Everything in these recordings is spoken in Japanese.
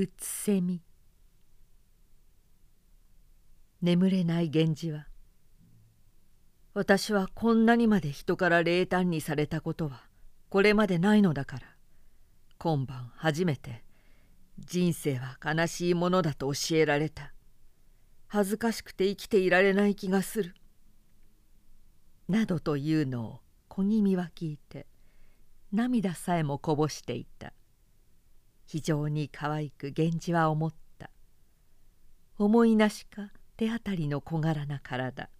うつせみ。眠れない源氏は私はこんなにまで人から冷淡にされたことはこれまでないのだから今晩初めて人生は悲しいものだと教えられた。恥ずかしくて生きていられない気がする。などというのを小気味は聞いて涙さえもこぼしていた。非常に可愛く源氏は思った。思いなしか手当たりの小柄な体。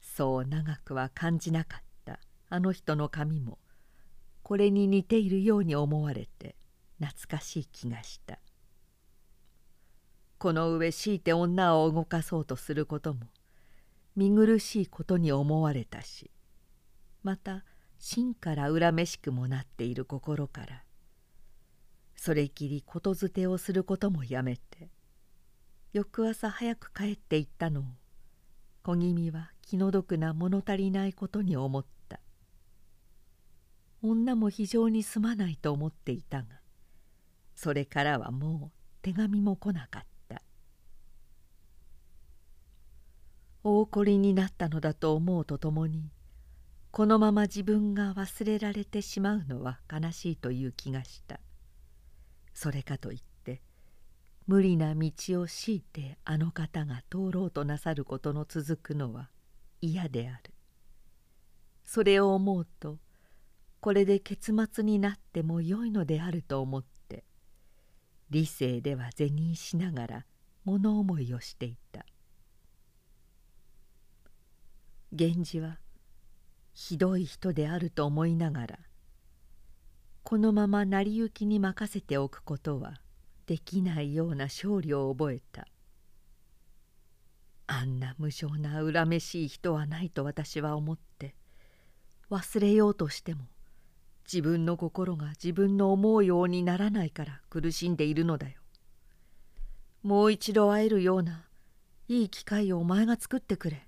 そう長くは感じなかった。あの人の髪もこれに似ているように思われて懐かしい気がした。この上強いて女を動かそうとすることも見苦しいことに思われたしまた真から恨めしくもなっている心からそれきり言づてをすることもやめて翌朝早く帰っていったのを小気味は気の毒な物足りないことに思った。女も非常にすまないと思っていたがそれからはもう手紙も来なかった。大怒りになったのだと思うとともにこのまま自分が忘れられてしまうのは悲しいという気がした。それかといって無理な道を強いてあの方が通ろうとなさることの続くのは嫌である。それを思うとこれで結末になってもよいのであると思って理性では是認しながら物思いをしていた。源氏はひどい人であると思いながらこのまま成り行きに任せておくことはできないような勝利を覚えたあんな無性な恨めしい人はないと私は思って忘れようとしても自分の心が自分の思うようにならないから苦しんでいるのだよ。もう一度会えるようないい機会をお前が作ってくれ。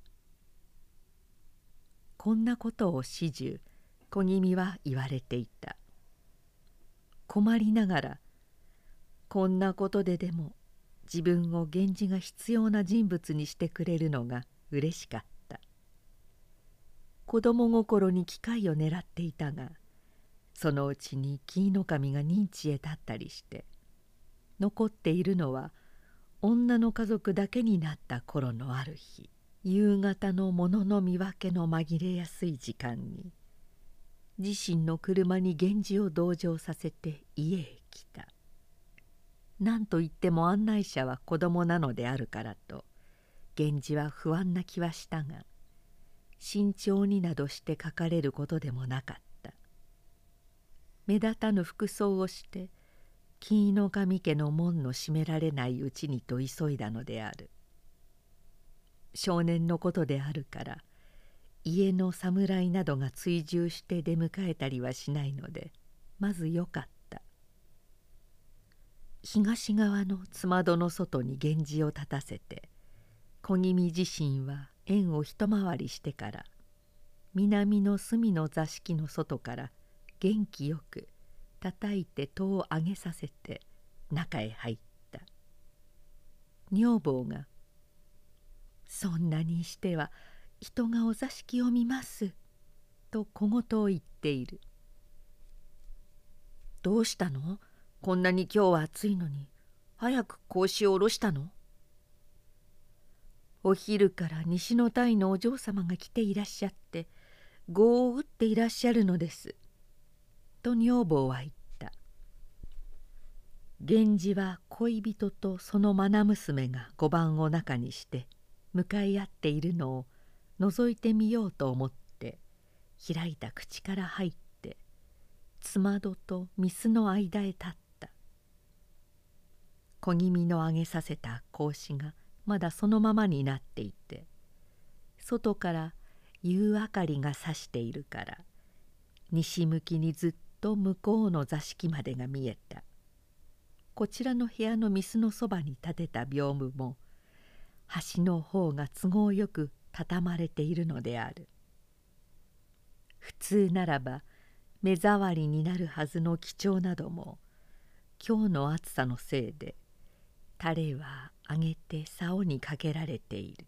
こんなことを始終小気味は言われていた。困りながらこんなことででも自分を源氏が必要な人物にしてくれるのがうれしかった。子供心に機会を狙っていたがそのうちに紀伊守が認知へ立ったりして残っているのは女の家族だけになった頃のある日夕方の物の見分けの紛れやすい時間に自身の車に源氏を同乗させて家へ来た。何と言っても案内者は子供なのであるからと源氏は不安な気はしたが慎重になどして書かれることでもなかった。目立たぬ服装をして金の神家の門の閉められないうちにと急いだのである。少年のことであるから家の侍などが追従して出迎えたりはしないのでまずよかった。東側のつまどの外に源氏を立たせて小気味自身は円を一回りしてから南の隅の座敷の外から元気よく叩いて戸を上げさせて中へ入った。女房が「そんなにしては人がお座敷を見ます」と小言を言っている「どうしたの？こんなに今日は暑いのに。早く格子を下ろしたの?」お昼から西の鯛のお嬢様が来ていらっしゃって碁を打っていらっしゃるのです」と女房は言った。源氏は恋人とその愛娘が碁盤を中にして向かい合っているのを覗いてみようと思って開いた口から入ってつまどと御簾の間へ立った。小気味の上げさせた格子がまだそのままになっていて外から夕明かりがさしているから西向きにずっと向こうの座敷までが見えた。こちらの部屋の御簾のそばに立てた屏風も端の方が都合よく畳まれているのである。普通ならば目障りになるはずの貴重なども今日の暑さのせいでタレは揚げて竿にかけられている。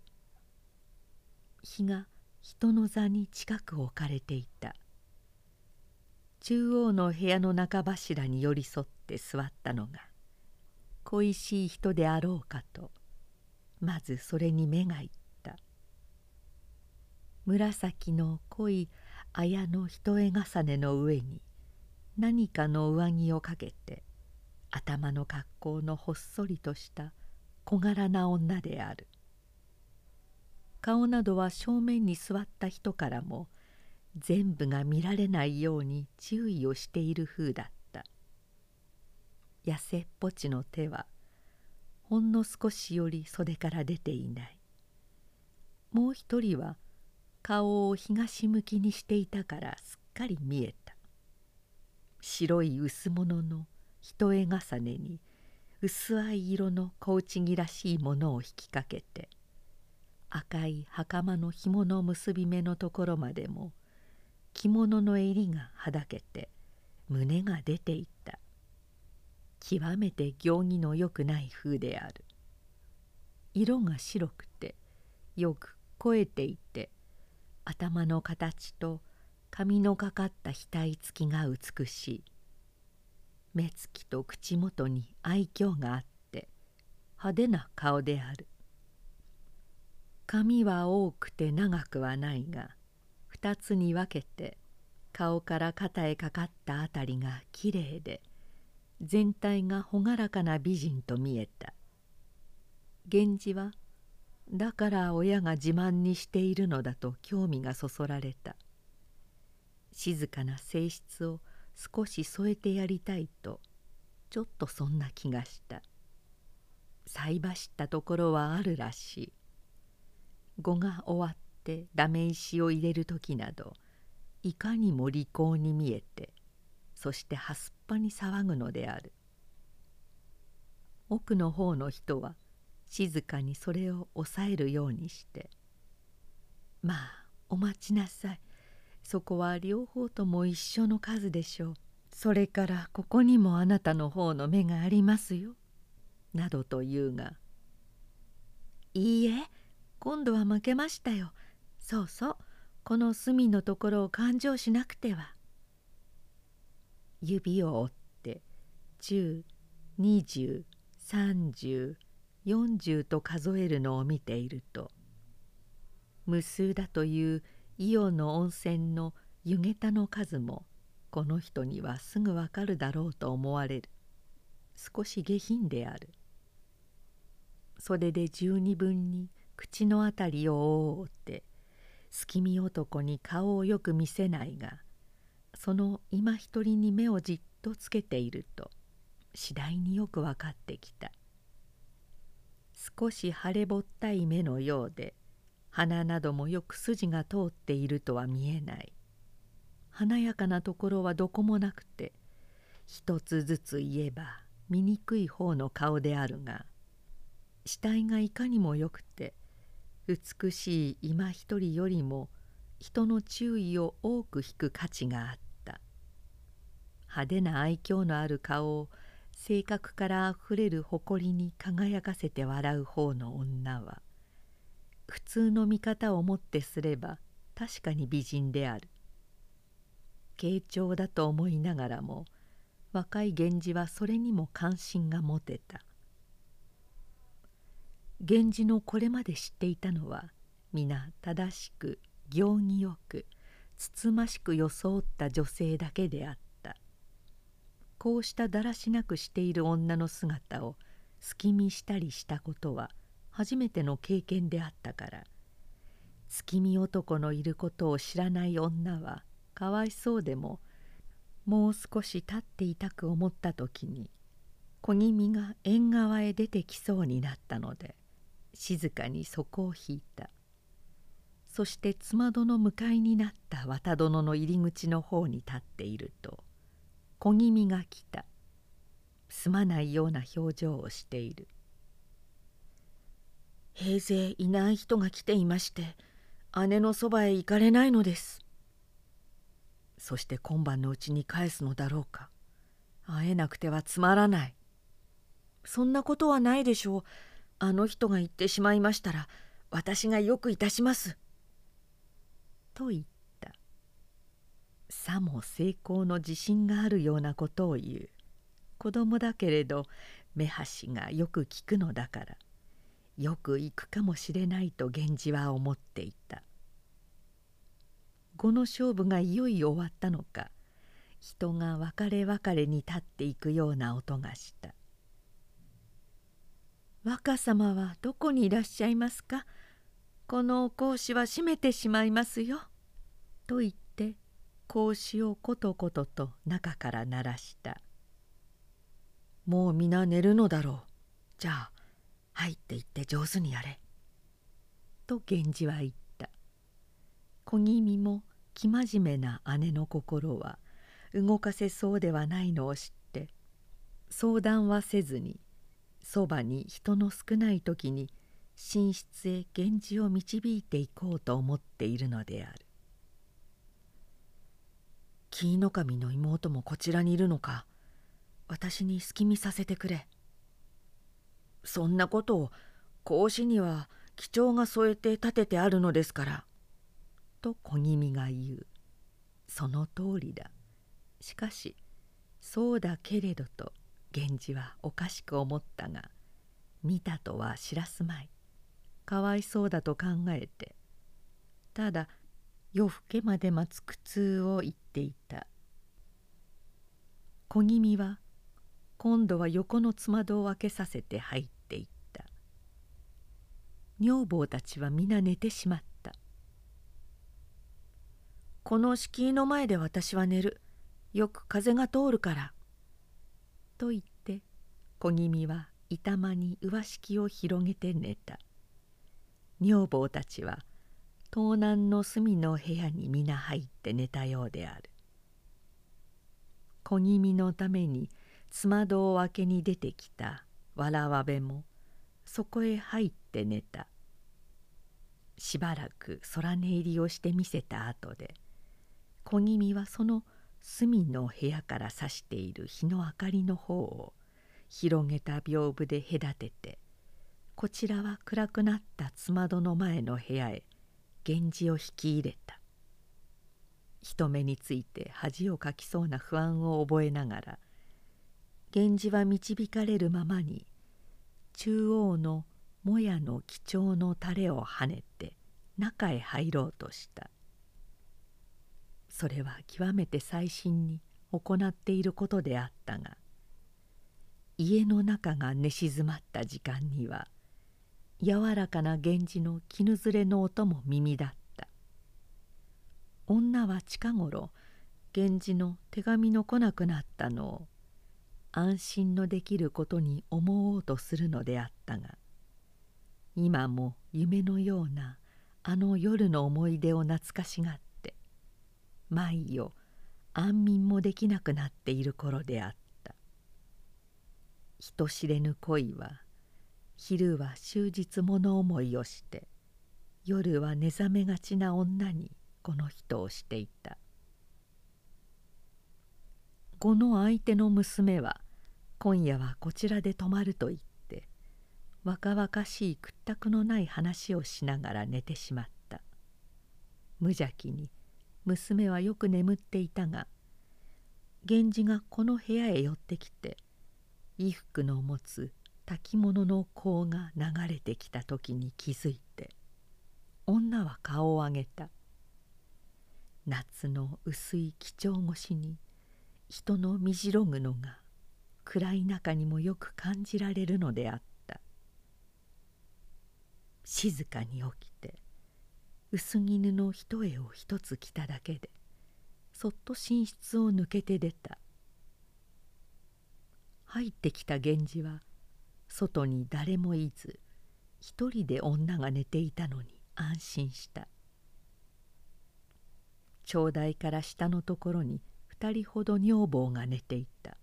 火が人の座に近く置かれていた。中央の部屋の中柱に寄り添って座ったのが恋しい人であろうかとまずそれに目がいった。紫の濃い綾の一重重ねの上に何かの上着をかけて頭の格好のほっそりとした小柄な女である。顔などは正面に座った人からも全部が見られないように注意をしている風だった。痩せっぽちの手はほんの少しより袖から出ていない。もう一人は顔を東向きにしていたからすっかり見えた。白い薄物の一重重ねに薄い色の小内着らしいものを引きかけて赤い袴の紐の結び目のところまでも着物の襟がはだけて胸が出ていった。極めて行儀のよくない風である。色が白くてよく肥えていて頭の形と髪のかかった額つきが美しい。目つきと口元に愛嬌があって派手な顔である。髪は多くて長くはないが二つに分けて顔から肩へかかったあたりがきれいで全体が朗らかな美人と見えた。源氏はだから親が自慢にしているのだと興味がそそられた。静かな性質を少し添えてやりたいとちょっとそんな気がした。菜走ったところはあるらしい。語が終わってダメ石を入れる時などいかにも利口に見えてそしてはすっぱに騒ぐのである。奥の方の人は静かにそれを抑えるようにして「まあお待ちなさい。そこは両方とも一緒の数でしょう。それからここにもあなたの方の目がありますよ」などと言うが「いいえ今度は負けましたよ。そうそう。この隅のところを勘定しなくては」指を折って102030 40と数えるのを見ていると無数だという伊予の温泉の湯桁の数もこの人にはすぐわかるだろうと思われる。少し下品である。袖で十二分に口のあたりを覆って隙見男に顔をよく見せないがその今一人に目をじっとつけていると次第によく分かってきた。少し腫れぼったい目のようで鼻などもよく筋が通っているとは見えない。華やかなところはどこもなくて一つずつ言えば醜い方の顔であるが死体がいかにもよくて美しい今一人よりも人の注意を多く引く価値があった。派手な愛嬌のある顔を性格からあふれる誇りに輝かせて笑う方の女は普通の見方をもってすれば確かに美人である。慶長だと思いながらも若い源氏はそれにも関心が持てた。源氏のこれまで知っていたのは皆正しく行儀よくつつましく装った女性だけであった。こうしただらしなくしている女の姿を隙見したりしたことは初めての経験であったから。月見男のいることを知らない女はかわいそうでももう少し立っていたく思った時に小気味が縁側へ出てきそうになったので静かに底を引いた。そして妻殿向かいになった綿殿の入り口の方に立っていると小気味が来た。すまないような表情をしている。平勢いない人が来ていまして姉のそばへ行かれないのです。そして今晩のうちに返すのだろうか。会えなくてはつまらない。そんなことはないでしょう。あの人が言ってしまいましたら私がよくいたします」と言った。さも成功の自信があるようなことを言う。子供だけれど目端がよく聞くのだからよく行くかもしれないと源氏は思っていた。碁の勝負がいよいよ終わったのか人が別れ別れに立っていくような音がした「若様はどこにいらっしゃいますか？このお格子は閉めてしまいますよ」と言って格子をことことと中から鳴らした「もう皆寝るのだろう。じゃあ入っていって上手にやれ」と源氏は言った。小気味も生真面目な姉の心は動かせそうではないのを知って相談はせずにそばに人の少ない時に寝室へ源氏を導いていこうと思っているのである。紀伊守の妹もこちらにいるのか。私に隙見させてくれ。そんなことを格子には貴重が添えて立ててあるのですから」と小気味が言う。その通りだ。しかしそうだけれどと源氏はおかしく思ったが見たとは知らすまい。かわいそうだと考えて。ただ夜更けまで待つ苦痛を言っていた。小気味は今度は横のつま戸を開けさせて入っていった。女房たちは皆寝てしまった。この敷居の前で私は寝る。よく風が通るから」と言って小気味は板間に上敷を広げて寝た。女房たちは東南の隅の部屋に皆入って寝たようである。小気味のためにつま戸を開けに出てきたわらわべもそこへ入って寝た。しばらく空寝入りをしてみせた後で小気味はその隅の部屋から差している日の明かりの方を広げた屏風で隔ててこちらは暗くなったつまどの前の部屋へ源氏を引き入れた。人目について恥をかきそうな不安を覚えながら源氏は導かれるままに中央のもやの貴重のタレを跳ねて中へ入ろうとした。それは極めて細心に行っていることであったが家の中が寝静まった時間には柔らかな源氏の絹ずれの音も耳だった。女は近頃源氏の手紙の来なくなったのを安心のできることに思おうとするのであったが今も夢のようなあの夜の思い出を懐かしがって毎夜安眠もできなくなっている頃であった。人知れぬ恋は昼は終日物思いをして夜は寝覚めがちな女にこの人をしていた。この相手の娘は今夜はこちらで泊まると言って若々しい屈託のない話をしながら寝てしまった。無邪気に娘はよく眠っていたが源氏がこの部屋へ寄ってきて衣服の持つ炊物の香が流れてきた時に気づいて女は顔を上げた。夏の薄い几帳越しに人のみじろぐのが暗い中にもよく感じられるのであった。静かに起きて薄絹の一重を一つ着ただけでそっと寝室を抜けて出た。入ってきた源氏は外に誰もいず一人で女が寝ていたのに安心した。長台から下のところに二人ほど女房が寝ていた。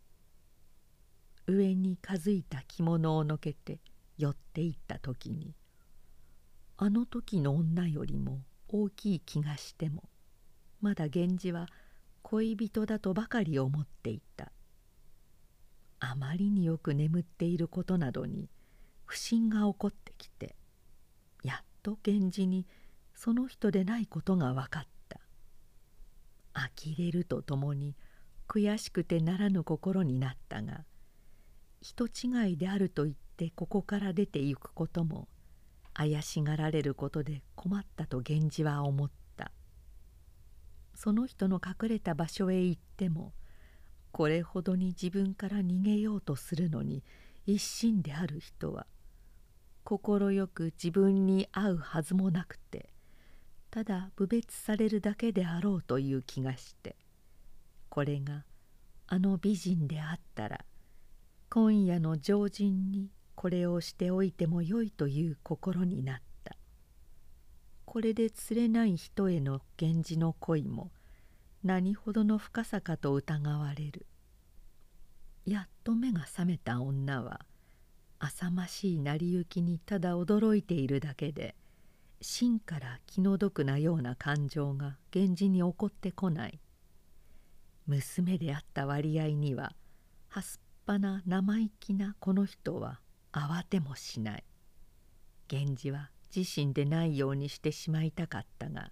上にかづいた着物をのけて寄っていった時にあの時の女よりも大きい気がしてもまだ源氏は恋人だとばかり思っていた。あまりによく眠っていることなどに不審が起こってきてやっと源氏にその人でないことが分かった。呆れるとともに悔しくてならぬ心になったが人違いであると言ってここから出て行くことも怪しがられることで困ったと源氏は思った。その人の隠れた場所へ行ってもこれほどに自分から逃げようとするのに一心である人は快く自分に会うはずもなくてただ侮蔑されるだけであろうという気がしてこれがあの美人であったら今夜の常人にこれをしておいてもよいという心になった。これで釣れない人への源氏の恋も何ほどの深さかと疑われる。やっと目が覚めた女は浅ましい成り行きにただ驚いているだけで真から気の毒なような感情が源氏に起こってこない。娘であった割合にははすっぱな生意気なこの人は慌てもしない。源氏は自身でないようにしてしまいたかったが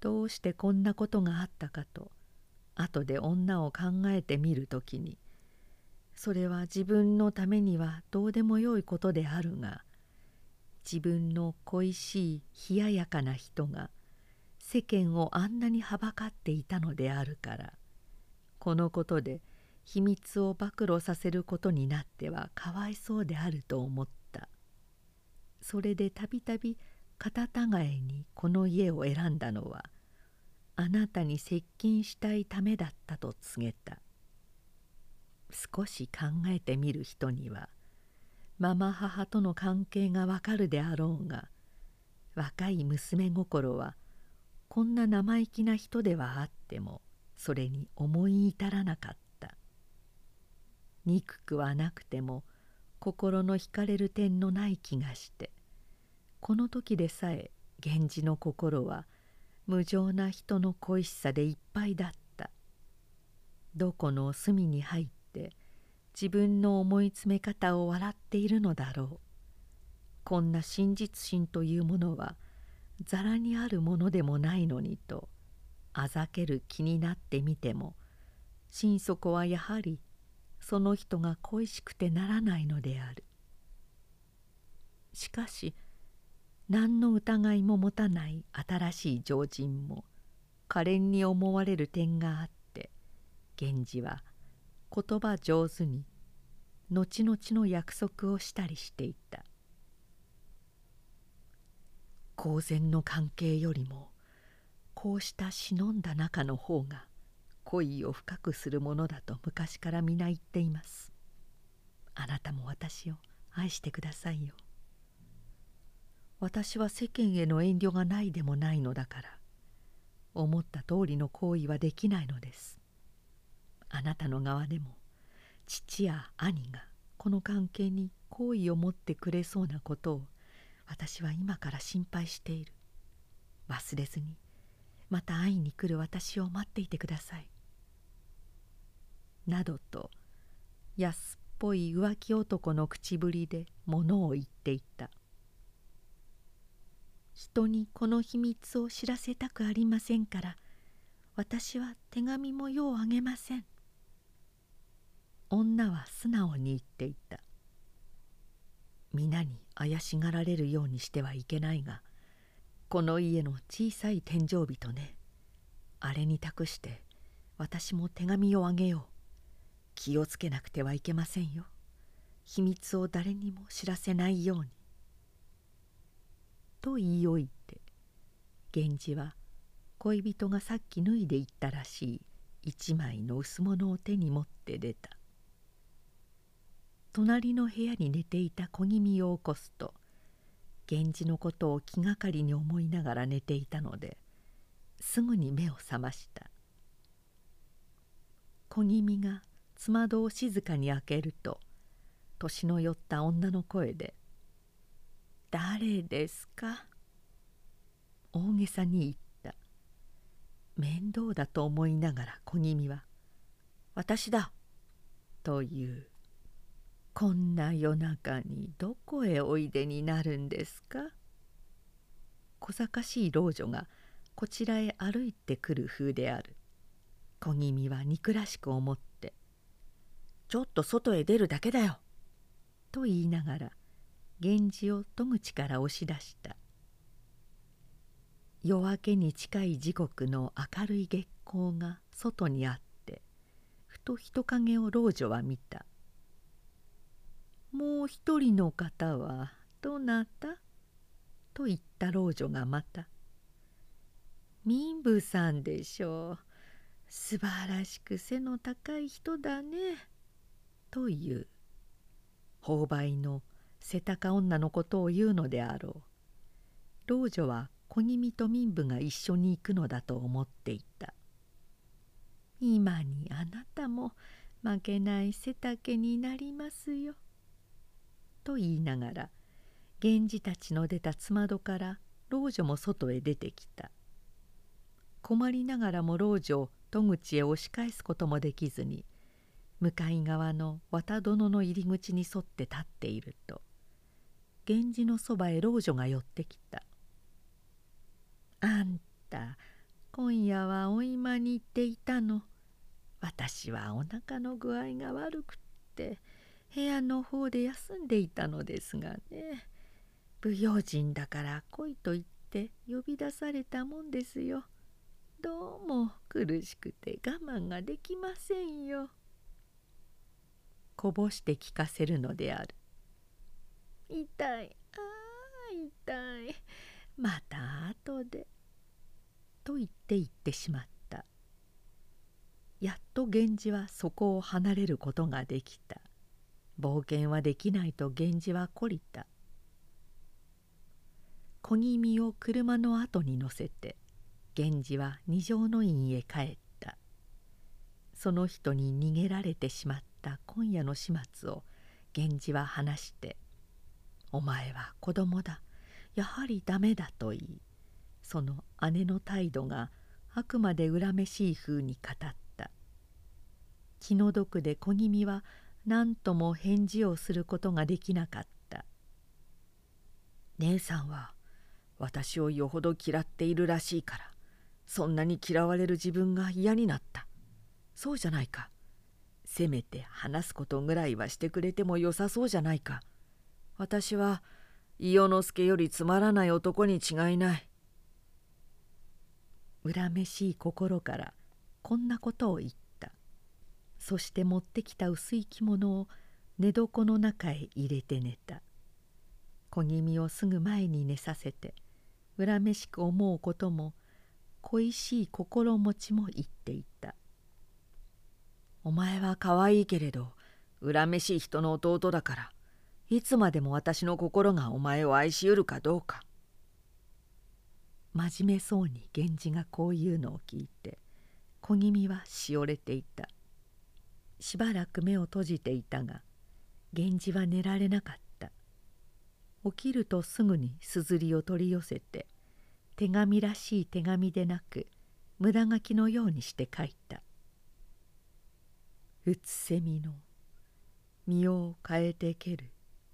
どうしてこんなことがあったかと後で女を考えてみる時にそれは自分のためにはどうでもよいことであるが自分の恋しい冷ややかな人が世間をあんなにはばかっていたのであるからこのことで秘密を暴露させることになってはかわいそうであると思った。それでたびたび肩違いにこの家を選んだのはあなたに接近したいためだったと告げた。少し考えてみる人にはママ母との関係がわかるであろうが若い娘心はこんな生意気な人ではあってもそれに思い至らなかった。憎くはなくても心の惹かれる点のない気がしてこの時でさえ源氏の心は無情な人の恋しさでいっぱいだった。どこの隅に入って自分の思い詰め方を笑っているのだろう。こんな真実心というものはざらにあるものでもないのにとあざける気になってみても心底はやはりその人が恋しくてならないのである。しかし何の疑いも持たない新しい常人も可憐に思われる点があって源氏は言葉上手に後々の約束をしたりしていた。公然の関係よりもこうした忍んだ仲の方が恋を深くするものだと昔から皆言っています。あなたも私を愛してくださいよ。私は世間への遠慮がないでもないのだから。思った通りの行為はできないのです。あなたの側でも父や兄がこの関係に好意を持ってくれそうなことを私は今から心配している。忘れずにまた会いに来る私を待っていてください。などと安っぽい浮気男の口ぶりで物を言っていた。人にこの秘密を知らせたくありませんから私は手紙もようあげません。女は素直に言っていた。皆に怪しがられるようにしてはいけないがこの家の小さい天井人ねあれに託して私も手紙をあげよう。気をつけなくてはいけませんよ。秘密を誰にも知らせないように。と言いおいて源氏は恋人がさっき脱いでいったらしい。一枚の薄物を手に持って出た。隣の部屋に寝ていた小気味を起こすと源氏のことを気がかりに思いながら寝ていたのですぐに目を覚ました。小気味がつまどを静かに開けると年の寄った女の声で「誰ですか?」大げさに言った。面倒だと思いながら小気味は「私だ」という。こんな夜中にどこへおいでになるんですか？小賢しい老女がこちらへ歩いてくる風である。小気味は憎らしく思って「ちょっと外へ出るだけだよ」と言いながら源氏を戸口から押し出した。夜明けに近い時刻の明るい月光が外にあってふと人影を老女は見た「もう一人の方はどなた?」と言った老女がまた「民部さんでしょう。素晴らしく背の高い人だね」という。購買の背高女のことを言うのであろう。老女は小気味と民部が一緒に行くのだと思っていた。今にあなたも負けない背丈になりますよ」と言いながら源氏たちの出たつまどから老女も外へ出てきた。困りながらも老女を戸口へ押し返すこともできずに向かい側の綿殿の入り口に沿って立っていると源氏のそばへ老女が寄ってきた「あんた今夜はお今に行っていたの。私はお腹の具合が悪くって部屋の方で休んでいたのですがね。不用心だから来いと言って呼び出されたもんですよ。どうも苦しくて我慢ができませんよ」こぼして聞かせるのである。痛い。あ痛い。また後で。と言って言ってしまった。やっと源氏はそこを離れることができた。冒険はできないと源氏は懲りた。小気味を車の後に乗せて源氏は二条の院へ帰った。その人に逃げられてしまった今夜の始末を源氏は話して「お前は子供だ。やはりダメだ」と言いその姉の態度があくまで恨めしい風に語った。気の毒で小気味は何とも返事をすることができなかった。姉さんは私をよほど嫌っているらしいからそんなに嫌われる自分が嫌になった。そうじゃないか。せめて話すことぐらいはしてくれてもよさそうじゃないか。私は伊予之助よりつまらない男に違いない。恨めしい心からこんなことを言った。そして持ってきた薄い着物を寝床の中へ入れて寝た。小気味をすぐ前に寝させて恨めしく思うことも恋しい心持ちも言っていた。お前は可愛いけれど恨めしい人の弟だから。いつまでも私の心がお前を愛しうるかどうか。真面目そうに源氏がこういうのを聞いて小気味はしおれていた。しばらく目を閉じていたが源氏は寝られなかった。起きるとすぐにすずりを取り寄せて手紙らしい手紙でなく無駄書きのようにして書いた。うつせみの身を変えてける。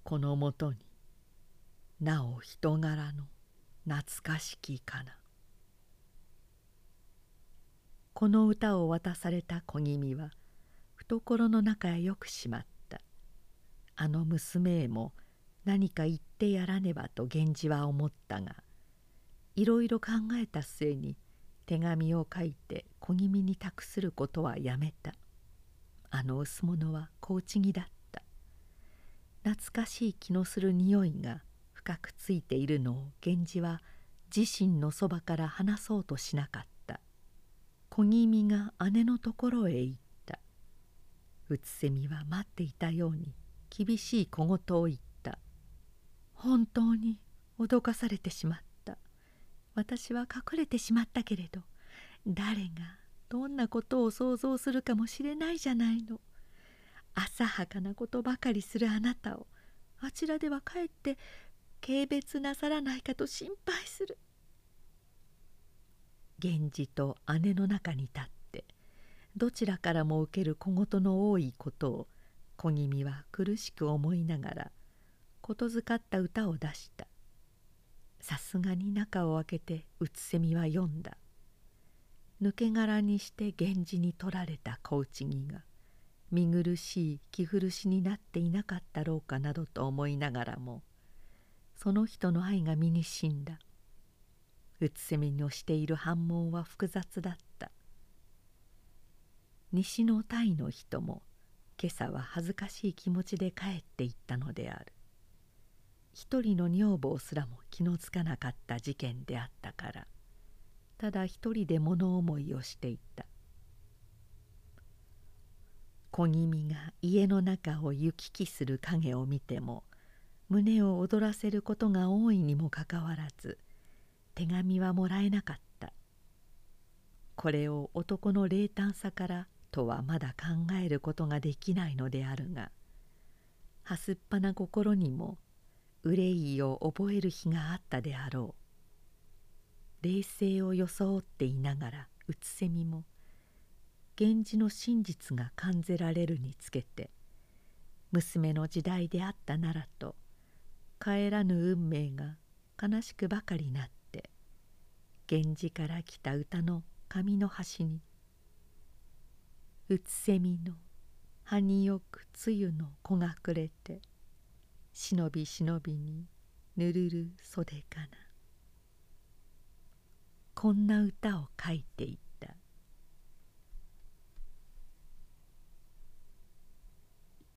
このもとになお人柄の懐かしきかな。この歌を渡された小気味は懐の中へよくしまった。あの娘へも何か言ってやらねばと源氏は思ったがいろいろ考えた末に手紙を書いて小気味に託することはやめた。あの薄物は小ちぎだった。懐かしい気のする匂いが深くついているのを源氏は自身のそばから離そうとしなかった。小気味が姉のところへ行った。うつせみは待っていたように厳しい小言を言った。本当に脅かされてしまった。私は隠れてしまったけれど誰がどんなことを想像するかもしれないじゃないの。浅はかなことばかりするあなたをあちらではかえって軽蔑なさらないかと心配する。源氏と姉の中に立ってどちらからも受ける小言の多いことを小気味は苦しく思いながらことづかった歌を出した。さすがに中を開けてうつせみは読んだ。抜け殻にして源氏に取られた小内木が見苦しい着古しになっていなかったろうかなどと思いながらもその人の愛が身にしんだ。うつせみのしている反問は複雑だった。西のタイの人も今朝は恥ずかしい気持ちで帰っていったのである。一人の女房すらも気のつかなかった事件であったからただ一人で物思いをしていた。小気味が家の中を行き来する影を見ても胸を躍らせることが多いにもかかわらず手紙はもらえなかった。これを男の冷淡さからとはまだ考えることができないのであるがはすっぱな心にも憂いを覚える日があったであろう。冷静を装っていながらうつせみも源氏の真実が感じられるにつけて娘の時代であったならと帰らぬ運命が悲しくばかりなって源氏から来た歌の紙の端にうつせみの葉によく露の子がくれて忍び忍びにぬるる袖かな。こんな歌を書いていた。